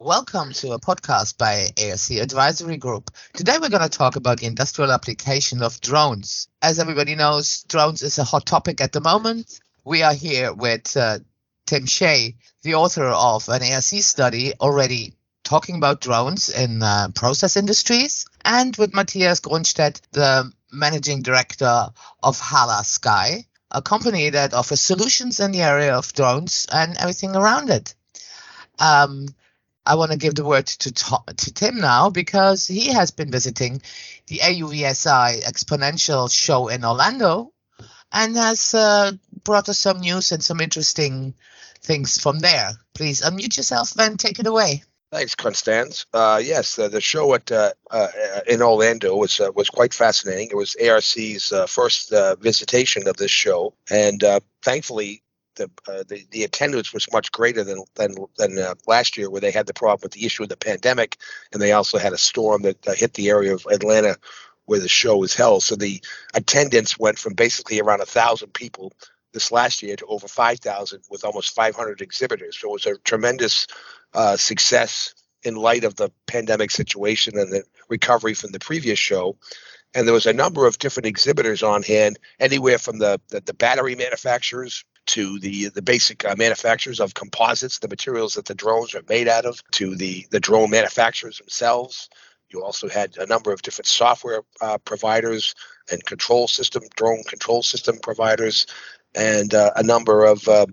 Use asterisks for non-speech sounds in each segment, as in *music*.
Welcome to a podcast by ARC Advisory Group. Today we're going to talk about the industrial application of drones. As everybody knows, drones is a hot topic at the moment. We are here with uh, Tim Shea, the author of an ARC study already talking about drones in uh, process industries, and with Matthias Gronstedt, the managing director of Hala Sky, a company that offers solutions in the area of drones and everything around it. Um, I want to give the word to, to Tim now because he has been visiting the AUVSI Exponential show in Orlando and has uh, brought us some news and some interesting things from there. Please unmute yourself and take it away. Thanks, Constance. Uh, yes, the show at uh, uh in Orlando was uh, was quite fascinating. It was ARC's uh, first visitation of this show, and thankfully, the, uh, the the attendance was much greater than than than uh, last year, where they had the problem with the issue of the pandemic, and they also had a storm that uh, hit the area of Atlanta where the show was held. So the attendance went from basically around a thousand people this last year to over five thousand, with almost five hundred exhibitors. So it was a tremendous uh, success in light of the pandemic situation and the recovery from the previous show and there was a number of different exhibitors on hand, anywhere from the, the, the battery manufacturers to the the basic uh, manufacturers of composites, the materials that the drones are made out of, to the the drone manufacturers themselves. You also had a number of different software uh, providers and control system drone control system providers, and uh, a number of uh,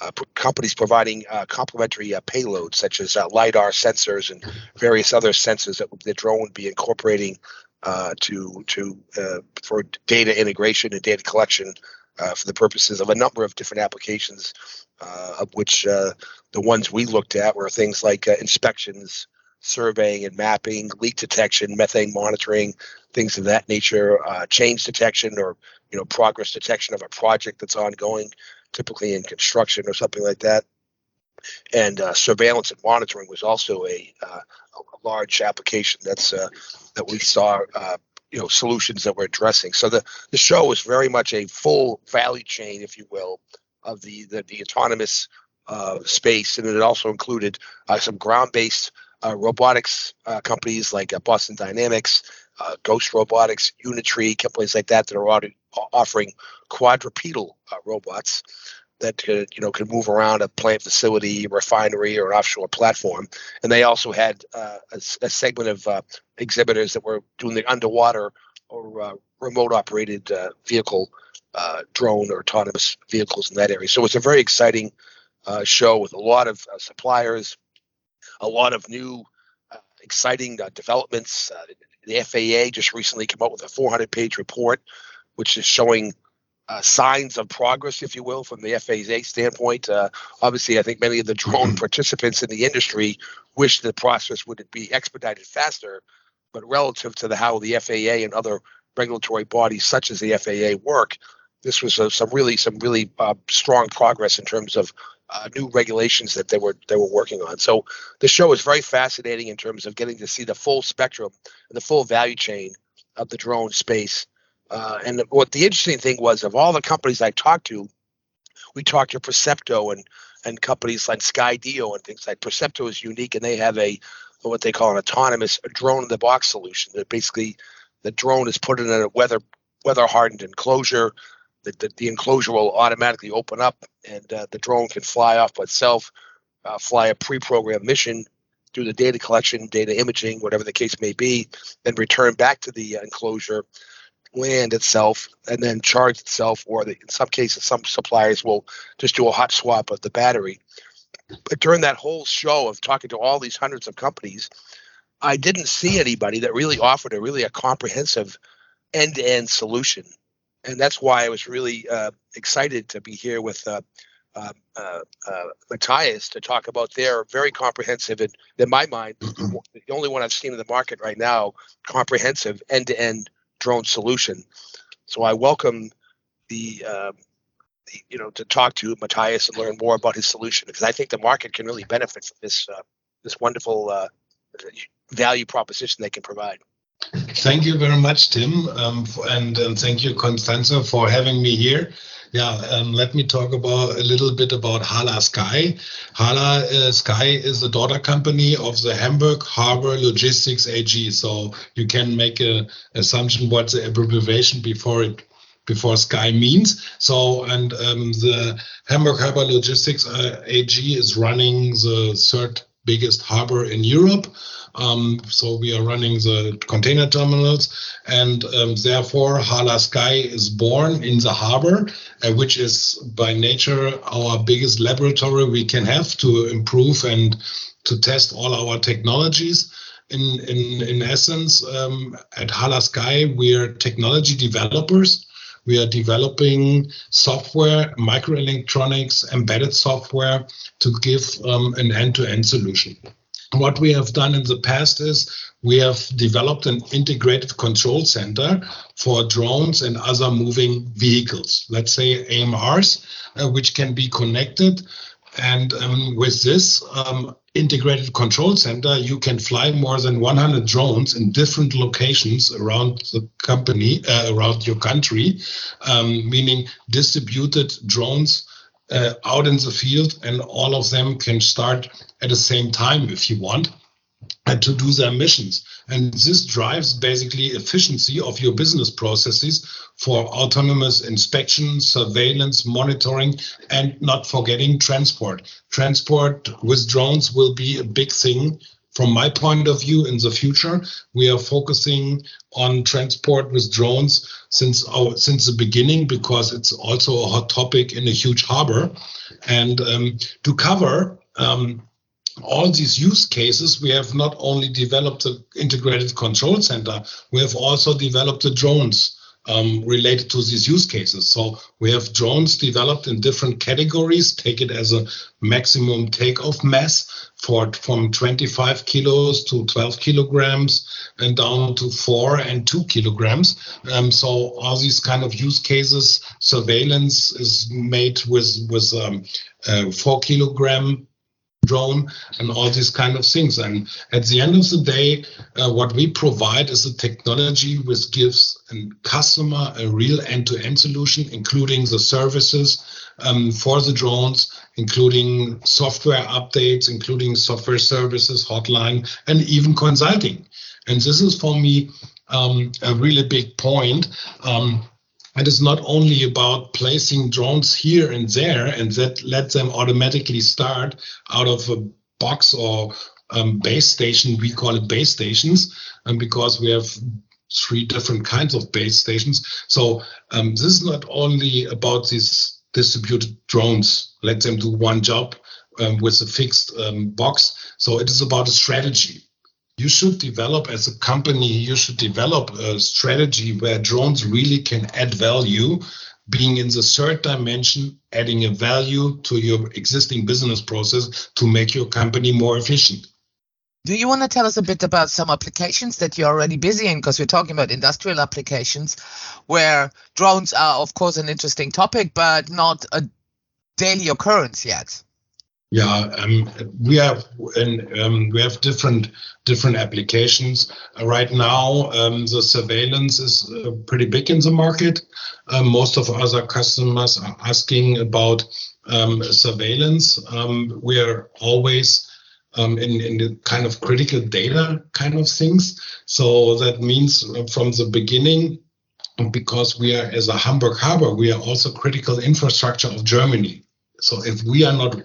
uh, companies providing uh, complementary payloads such as lidar sensors and various other sensors that the drone would be incorporating to to for data integration and data collection uh, for the purposes of a number of different applications, uh, of which uh, the ones we looked at were things like uh, inspections, surveying and mapping, leak detection, methane monitoring, things of that nature, uh, change detection or you know progress detection of a project that's ongoing, typically in construction or something like that. And uh, surveillance and monitoring was also a, a large application that's that we saw you know solutions that we're addressing. So the the show was very much a full value chain, if you will, of the the, the autonomous uh, space, and it also included uh, some ground-based uh, robotics uh, companies like uh, Boston Dynamics, uh, Ghost Robotics, Unitree, companies like that that are offering quadrupedal robots that could you know could move around a plant facility, refinery, or an offshore platform. And they also had uh, a, a, segment of uh, exhibitors that were doing the underwater or uh, remote operated uh, vehicle uh, drone or autonomous vehicles in that area. So it's a very exciting uh, show with a lot of suppliers, a lot of new exciting developments. the FAA just recently came out with a 400 page report, which is showing uh, signs of progress, if you will, from the FAA standpoint. Uh, obviously, I think many of the drone participants in the industry wish the process would be expedited faster, but relative to the how the FAA and other regulatory bodies such as the FAA work, this was uh, some really some really uh, strong progress in terms of uh, new regulations that they were they were working on. So the show is very fascinating in terms of getting to see the full spectrum and the full value chain of the drone space uh, and what the interesting thing was, of all the companies I talked to, we talked to Percepto and and companies like Skydio and things like Percepto is unique, and they have a what they call an autonomous drone in the box solution. That basically the drone is put in a weather weather hardened enclosure. The, the, the, enclosure will automatically open up, and uh, the drone can fly off by itself, uh, fly a pre-programmed mission, do the data collection, data imaging, whatever the case may be, then return back to the uh, enclosure land itself and then charge itself, or the, in some cases, some suppliers will just do a hot swap of the battery. But during that whole show of talking to all these hundreds of companies, I didn't see anybody that really offered a really a comprehensive end-to-end solution, and that's why I was really uh, excited to be here with uh, uh, uh, uh Matthias to talk about their very comprehensive and, in my mind, the only one I've seen in the market right now, comprehensive end-to-end drone solution. So I welcome the, uh, the, you know, to talk to Matthias and learn more about his solution because I think the market can really benefit from this uh, this wonderful uh, value proposition they can provide. thank you very much, Tim, um, and, and thank you, Constanza, for having me here. Yeah, um, let me talk about a little bit about Hala Sky. Hala uh, Sky is the daughter company of the Hamburg Harbor Logistics AG. So you can make a assumption what the abbreviation before it before Sky means. So and um, the Hamburg Harbor Logistics uh, AG is running the third biggest harbor in Europe. Um, so we are running the container terminals, and um, therefore Hala Sky is born in the harbor, uh, which is by nature our biggest laboratory we can have to improve and to test all our technologies. In in in essence, um, at Hala Sky we are technology developers. We are developing software, microelectronics, embedded software to give um, an end-to-end solution what we have done in the past is we have developed an integrated control center for drones and other moving vehicles, let's say AMRs, uh, which can be connected. And um, with this um, integrated control center, you can fly more than 100 drones in different locations around the company, uh, around your country, um, meaning distributed drones uh, out in the field, and all of them can start at the same time if you want and to do their missions. And this drives basically efficiency of your business processes for autonomous inspection, surveillance, monitoring, and not forgetting transport. Transport with drones will be a big thing from my point of view in the future we are focusing on transport with drones since our since the beginning because it's also a hot topic in a huge harbor and um, to cover um, all these use cases, we have not only developed the integrated control center, we have also developed the drones um, related to these use cases. So we have drones developed in different categories. Take it as a maximum takeoff mass for from 25 kilos to 12 kilograms and down to four and two kilograms. Um, so all these kind of use cases, surveillance is made with with um, uh, four kilogram drone and all these kind of things. And at the end of the day, uh, what we provide is a technology which gives a customer a real end-to-end solution, including the services um, for the drones, including software updates, including software services, hotline, and even consulting. And this is for me um, a really big point. Um, it is not only about placing drones here and there and that let them automatically start out of a box or um, base station. We call it base stations, and um, because we have three different kinds of base stations. So um, this is not only about these distributed drones. Let them do one job um, with a fixed um, box. So it is about a strategy you should develop as a company you should develop a strategy where drones really can add value being in the third dimension adding a value to your existing business process to make your company more efficient do you want to tell us a bit about some applications that you're already busy in? Because we're talking about industrial applications where drones are, of course, an interesting topic, but not a daily occurrence yet. Yeah, um, we have um, we have different different applications uh, right now. Um, the surveillance is uh, pretty big in the market. Um, most of other customers are asking about um, surveillance. Um, we are always in in the kind of critical data kind of things. So that means uh, from the beginning, because we are as a Hamburg harbor, we are also critical infrastructure of Germany. So if we are not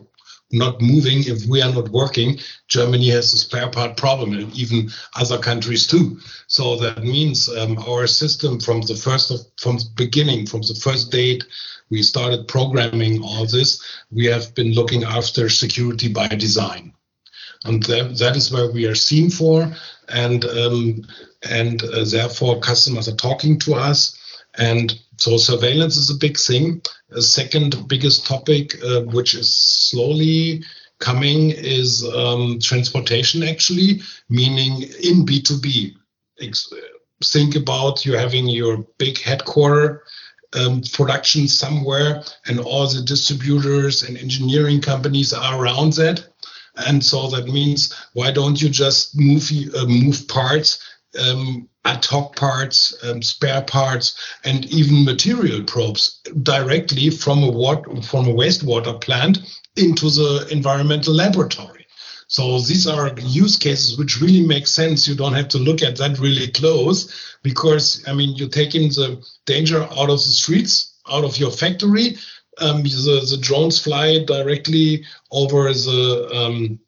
not moving, if we are not working, Germany has a spare part problem, and even other countries too. So that means um, our system from the first of, from the beginning, from the first date, we started programming all this. We have been looking after security by design, and that, that is where we are seen for, and um, and uh, therefore customers are talking to us and so surveillance is a big thing. A second biggest topic, uh, which is slowly coming, is um, transportation, actually, meaning in B2B. think about you having your big headquarter um, production somewhere, and all the distributors and engineering companies are around that. And so that means why don't you just move uh, move parts um, ad hoc parts, um, spare parts, and even material probes directly from a water, from a wastewater plant into the environmental laboratory. So these are use cases which really make sense. You don't have to look at that really close because I mean you're taking the danger out of the streets, out of your factory. Um, the, the drones fly directly over the um,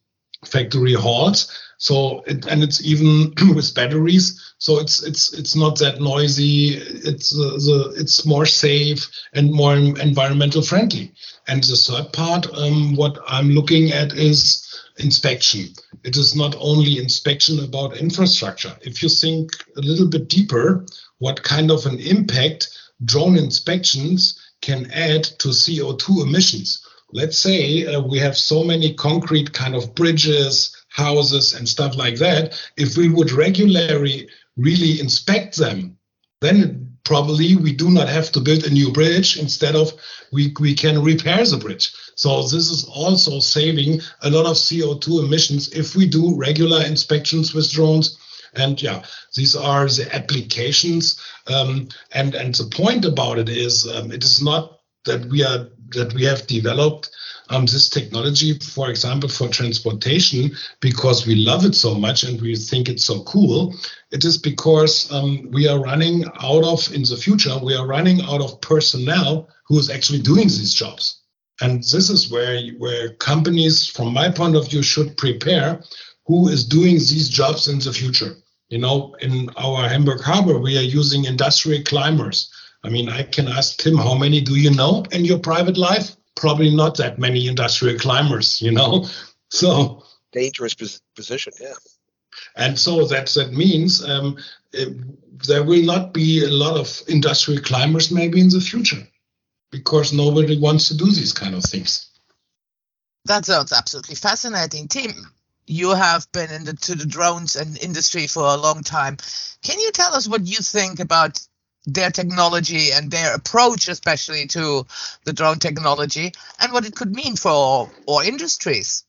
factory halls. So it, and it's even *clears throat* with batteries. So it's it's it's not that noisy. It's uh, the it's more safe and more environmental friendly. And the third part, um, what I'm looking at is inspection. It is not only inspection about infrastructure. If you think a little bit deeper, what kind of an impact drone inspections can add to CO2 emissions. Let's say uh, we have so many concrete kind of bridges, houses, and stuff like that. If we would regularly really inspect them, then probably we do not have to build a new bridge. Instead of we, we can repair the bridge. So this is also saving a lot of CO2 emissions if we do regular inspections with drones. And yeah, these are the applications. Um, and and the point about it is, um, it is not that we are that we have developed um, this technology, for example, for transportation, because we love it so much and we think it's so cool. It is because um, we are running out of, in the future, we are running out of personnel who is actually doing these jobs. And this is where, where companies, from my point of view, should prepare who is doing these jobs in the future. You know, in our Hamburg Harbor, we are using industrial climbers. I mean, I can ask Tim, how many do you know in your private life? Probably not that many industrial climbers, you know? *laughs* So dangerous position, yeah. And so that that means um, it, there will not be a lot of industrial climbers maybe in the future because nobody wants to do these kind of things. That sounds absolutely fascinating. Tim, you have been into the drones and industry for a long time. Can you tell us what you think about their technology and their approach, especially to the drone technology, and what it could mean for our industries?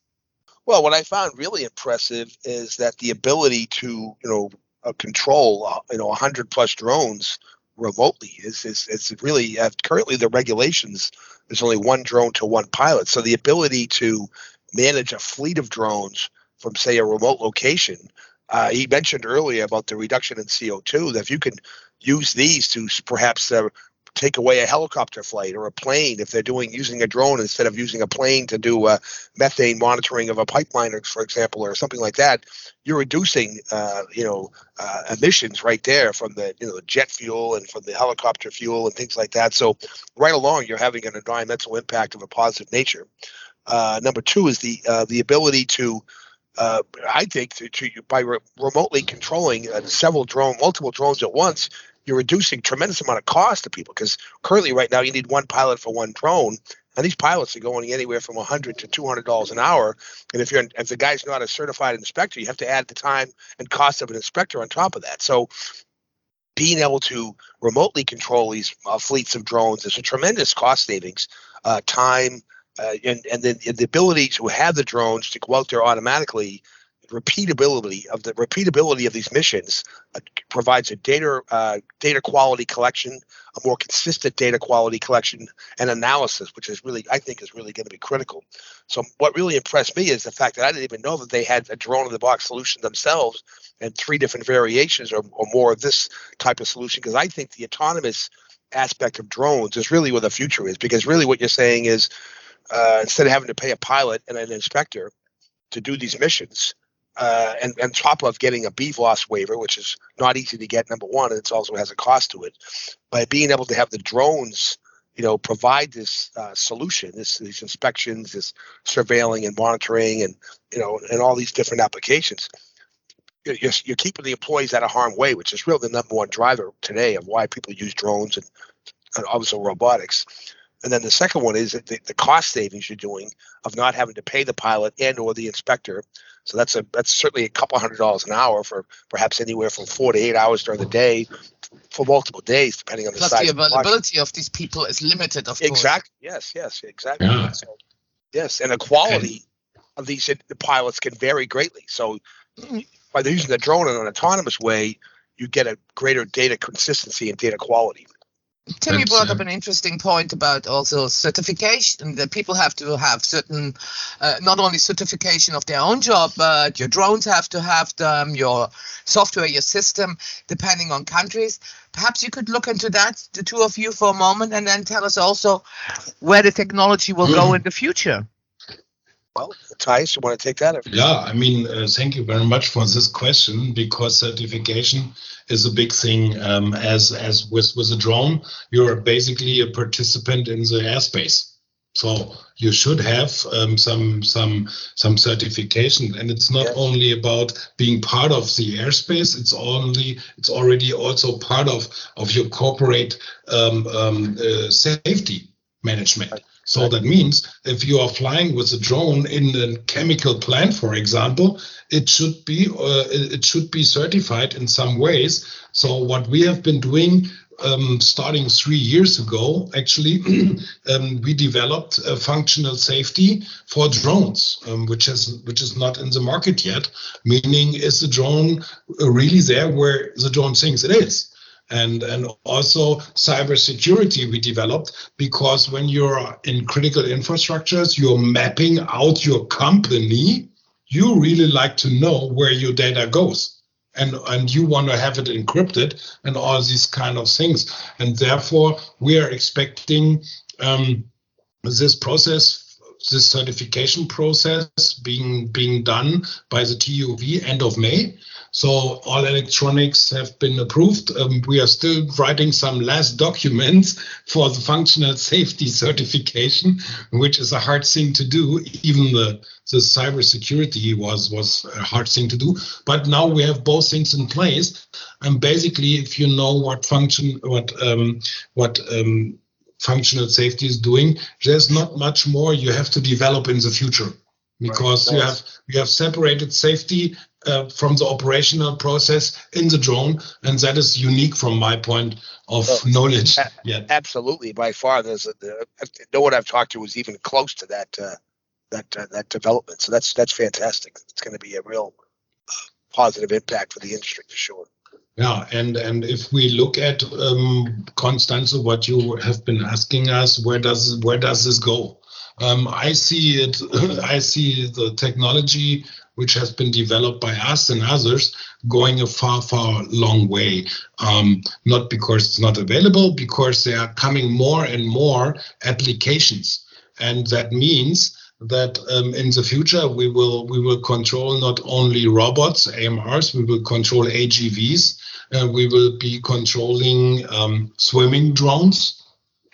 Well, what I found really impressive is that the ability to, you know, uh, control, uh, you know, 100 plus drones remotely. Is is it's really uh, currently the regulations. There's only one drone to one pilot, so the ability to manage a fleet of drones from say a remote location. Uh, he mentioned earlier about the reduction in CO2. That if you can use these to perhaps uh, take away a helicopter flight or a plane if they're doing using a drone instead of using a plane to do uh, methane monitoring of a pipeline, for example, or something like that. You're reducing, uh, you know, uh, emissions right there from the you know the jet fuel and from the helicopter fuel and things like that. So right along, you're having an environmental impact of a positive nature. Uh, number two is the uh, the ability to uh, I think to, to by re- remotely controlling uh, several drone, multiple drones at once, you're reducing tremendous amount of cost to people because currently right now you need one pilot for one drone and these pilots are going anywhere from 100 to 200 dollars an hour and if you're if the guy's not a certified inspector you have to add the time and cost of an inspector on top of that. So being able to remotely control these uh, fleets of drones is a tremendous cost savings uh, time uh, and, and then the ability to have the drones to go out there automatically repeatability of the repeatability of these missions uh, provides a data uh, data quality collection, a more consistent data quality collection and analysis, which is really I think is really going to be critical. So what really impressed me is the fact that I didn't even know that they had a drone in the box solution themselves and three different variations or, or more of this type of solution because I think the autonomous aspect of drones is really where the future is because really what you're saying is uh, instead of having to pay a pilot and an inspector to do these missions, uh, and on top of getting a BVLOS waiver, which is not easy to get, number one, and it also has a cost to it. By being able to have the drones, you know, provide this uh, solution, this these inspections, this surveilling and monitoring, and you know, and all these different applications, you're, you're keeping the employees out of harm way, which is really the number one driver today of why people use drones and, and also robotics. And then the second one is the, the cost savings you're doing of not having to pay the pilot and or the inspector so that's a that's certainly a couple hundred dollars an hour for perhaps anywhere from four to eight hours during the day for multiple days, depending on the Plus size. the availability of, of, these people is limited, of course. exactly. Yes, yes, exactly. Yeah. So, yes, and the quality okay. of these the pilots can vary greatly. So by using the drone in an autonomous way, you get a greater data consistency and data quality. Tim, you brought up an interesting point about also certification that people have to have certain, uh, not only certification of their own job, but your drones have to have them, your software, your system, depending on countries. Perhaps you could look into that, the two of you, for a moment, and then tell us also where the technology will go *clears throat* in the future. Well, Thijs, you want to take that? Yeah, I mean, uh, thank you very much for this question because certification is a big thing. Um, as as with with a drone, you're basically a participant in the airspace, so you should have um, some some some certification. And it's not yes. only about being part of the airspace; it's only it's already also part of of your corporate um, um uh, safety management. Right. So that means if you are flying with a drone in a chemical plant, for example, it should be uh, it should be certified in some ways. So what we have been doing um, starting three years ago, actually, *clears throat* um, we developed a functional safety for drones, um, which is which is not in the market yet. Meaning, is the drone really there where the drone thinks it is? And and also cybersecurity we developed because when you're in critical infrastructures you're mapping out your company you really like to know where your data goes. And and you want to have it encrypted and all these kind of things. And therefore we are expecting um, this process this certification process being being done by the TUV end of May so all electronics have been approved. Um, we are still writing some last documents for the functional safety *laughs* certification, which is a hard thing to do. Even the the cybersecurity was was a hard thing to do. But now we have both things in place. And basically, if you know what function what um, what um, functional safety is doing, there's not much more you have to develop in the future because right. you have you have separated safety uh, from the operational process in the drone, and that is unique from my point of knowledge. A- yet. Absolutely, by far, there's a, no one I've talked to was even close to that uh, that uh, that development. So that's that's fantastic. It's going to be a real uh, positive impact for the industry for sure. Yeah, and and if we look at um, Constanze, what you have been asking us, where does where does this go? Um, I see it. *laughs* I see the technology which has been developed by us and others going a far, far long way. Um, not because it's not available, because there are coming more and more applications, and that means that um, in the future we will we will control not only robots AMRs, we will control AGVs, we will be controlling um, swimming drones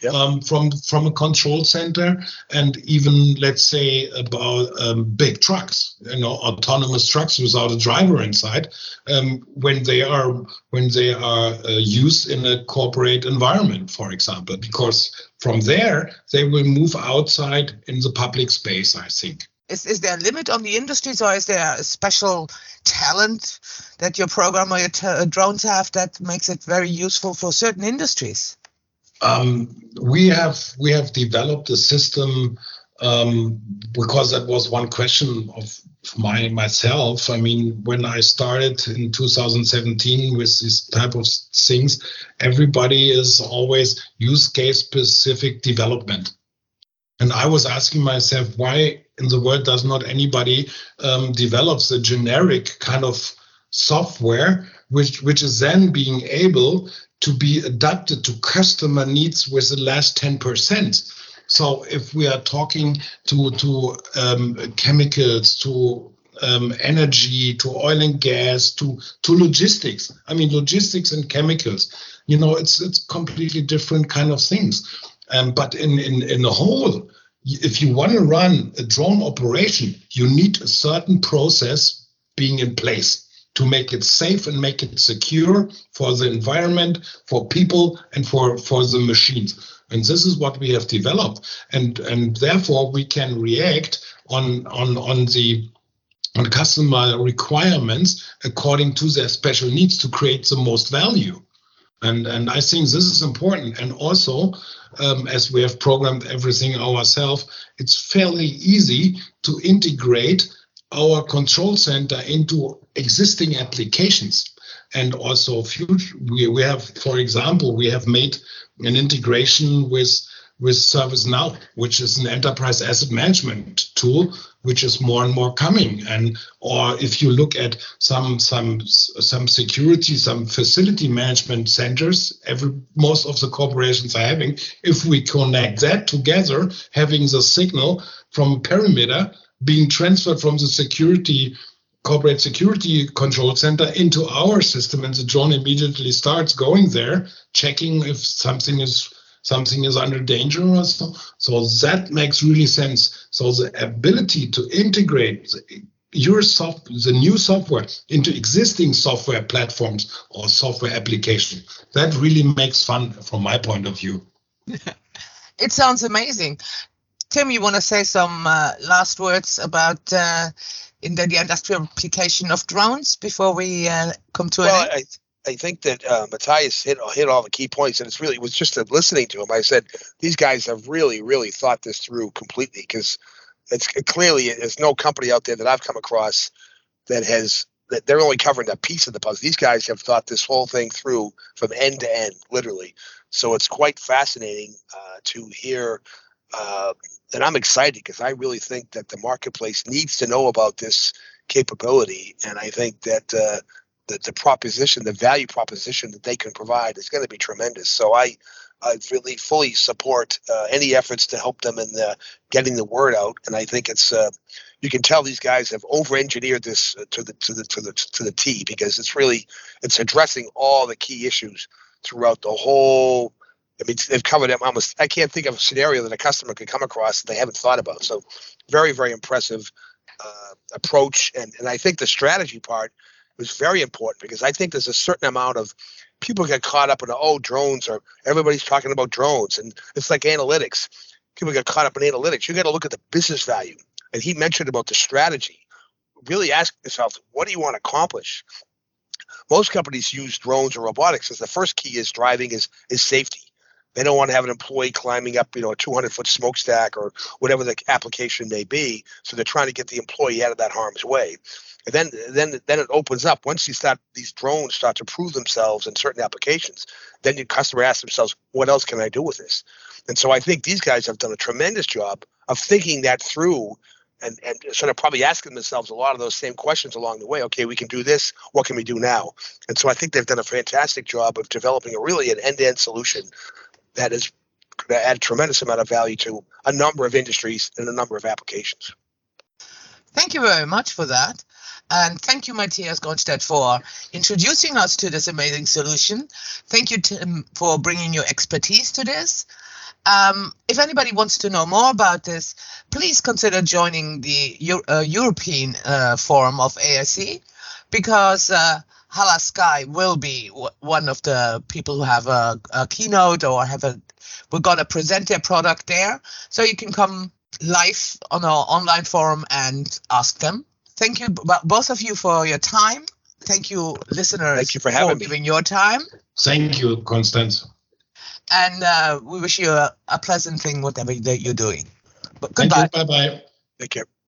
yep. um, from from a control center, and even let's say about um, big trucks, you know, autonomous trucks without a driver inside, um, when they are when they are uh, used in a corporate environment, for example, because from there they will move outside in the public space. I think. Is, is there a limit on the industries or is there a special talent that your program or your t- drones have that makes it very useful for certain industries? Um, we have we have developed a system um, because that was one question of my myself. I mean, when I started in 2017 with this type of things, everybody is always use case specific development. And I was asking myself, why in the world does not anybody um, develops a generic kind of software which which is then being able to be adapted to customer needs with the last 10%. So if we are talking to, to um, chemicals, to um, energy, to oil and gas, to, to logistics, I mean, logistics and chemicals, you know, it's, it's completely different kind of things. Um, but in, in, in a whole, if you want to run a drone operation, you need a certain process being in place to make it safe and make it secure for the environment, for people, and for, for the machines. And this is what we have developed. And, and therefore, we can react on, on, on the on customer requirements according to their special needs to create the most value. And, and I think this is important. And also, um, as we have programmed everything ourselves, it's fairly easy to integrate our control center into existing applications and also future we, we have for example we have made an integration with with ServiceNow, which is an enterprise asset management tool, which is more and more coming. And or if you look at some some some security, some facility management centers, every most of the corporations are having. If we connect that together, having the signal from perimeter being transferred from the security corporate security control center into our system and the drone immediately starts going there checking if something is something is under danger or so. So that makes really sense. So the ability to integrate your soft the new software into existing software platforms or software application. That really makes fun from my point of view. *laughs* It sounds amazing. Tim you want to say some uh, last words about uh, in the, the, industrial application of drones before we uh, come to well, an end? I, think that uh, Matthias hit hit all the key points, and it's really it was just listening to him. I said these guys have really, really thought this through completely because it's clearly there's no company out there that I've come across that has that they're only covering a piece of the puzzle. These guys have thought this whole thing through from end to end, literally. So it's quite fascinating uh, to hear uh, and I'm excited because I really think that the marketplace needs to know about this capability, and I think that uh, that the proposition, the value proposition that they can provide, is going to be tremendous. So I, I really fully support uh, any efforts to help them in the, getting the word out, and I think it's. Uh, you can tell these guys have over-engineered this uh, to the to the to the to the T because it's really it's addressing all the key issues throughout the whole I mean, they've covered it almost. I can't think of a scenario that a customer could come across that they haven't thought about. So, very, very impressive uh, approach, and and I think the strategy part was very important because I think there's a certain amount of people get caught up in the oh drones or everybody's talking about drones, and it's like analytics. People get caught up in analytics. You got to look at the business value, and he mentioned about the strategy. Really ask yourself, what do you want to accomplish? Most companies use drones or robotics as the first key is driving is is safety they don't want to have an employee climbing up, you know, a 200 foot smokestack or whatever the application may be. So they're trying to get the employee out of that harm's way. And then, then, then it opens up. Once you start, these drones start to prove themselves in certain applications, then your customer asks themselves, "What else can I do with this?" And so I think these guys have done a tremendous job of thinking that through and, and sort of probably asking themselves a lot of those same questions along the way. Okay, we can do this. What can we do now? And so I think they've done a fantastic job of developing a really an end-to-end solution that is going to add tremendous amount of value to a number of industries and a number of applications. Thank you very much for that. And thank you, Matthias Gronstedt, for introducing us to this amazing solution. Thank you, Tim, for bringing your expertise to this. Um, if anybody wants to know more about this, please consider joining the Euro- uh, European uh, forum of ASE because uh, Hala Sky will be one of the people who have a, a keynote or have a we're going to present their product there. So you can come live on our online forum and ask them. Thank you both of you for your time. Thank you listeners thank you for having for giving your time. Thank you constance. And uh, we wish you a, a, pleasant thing whatever that you're doing. But goodbye. Bye bye take care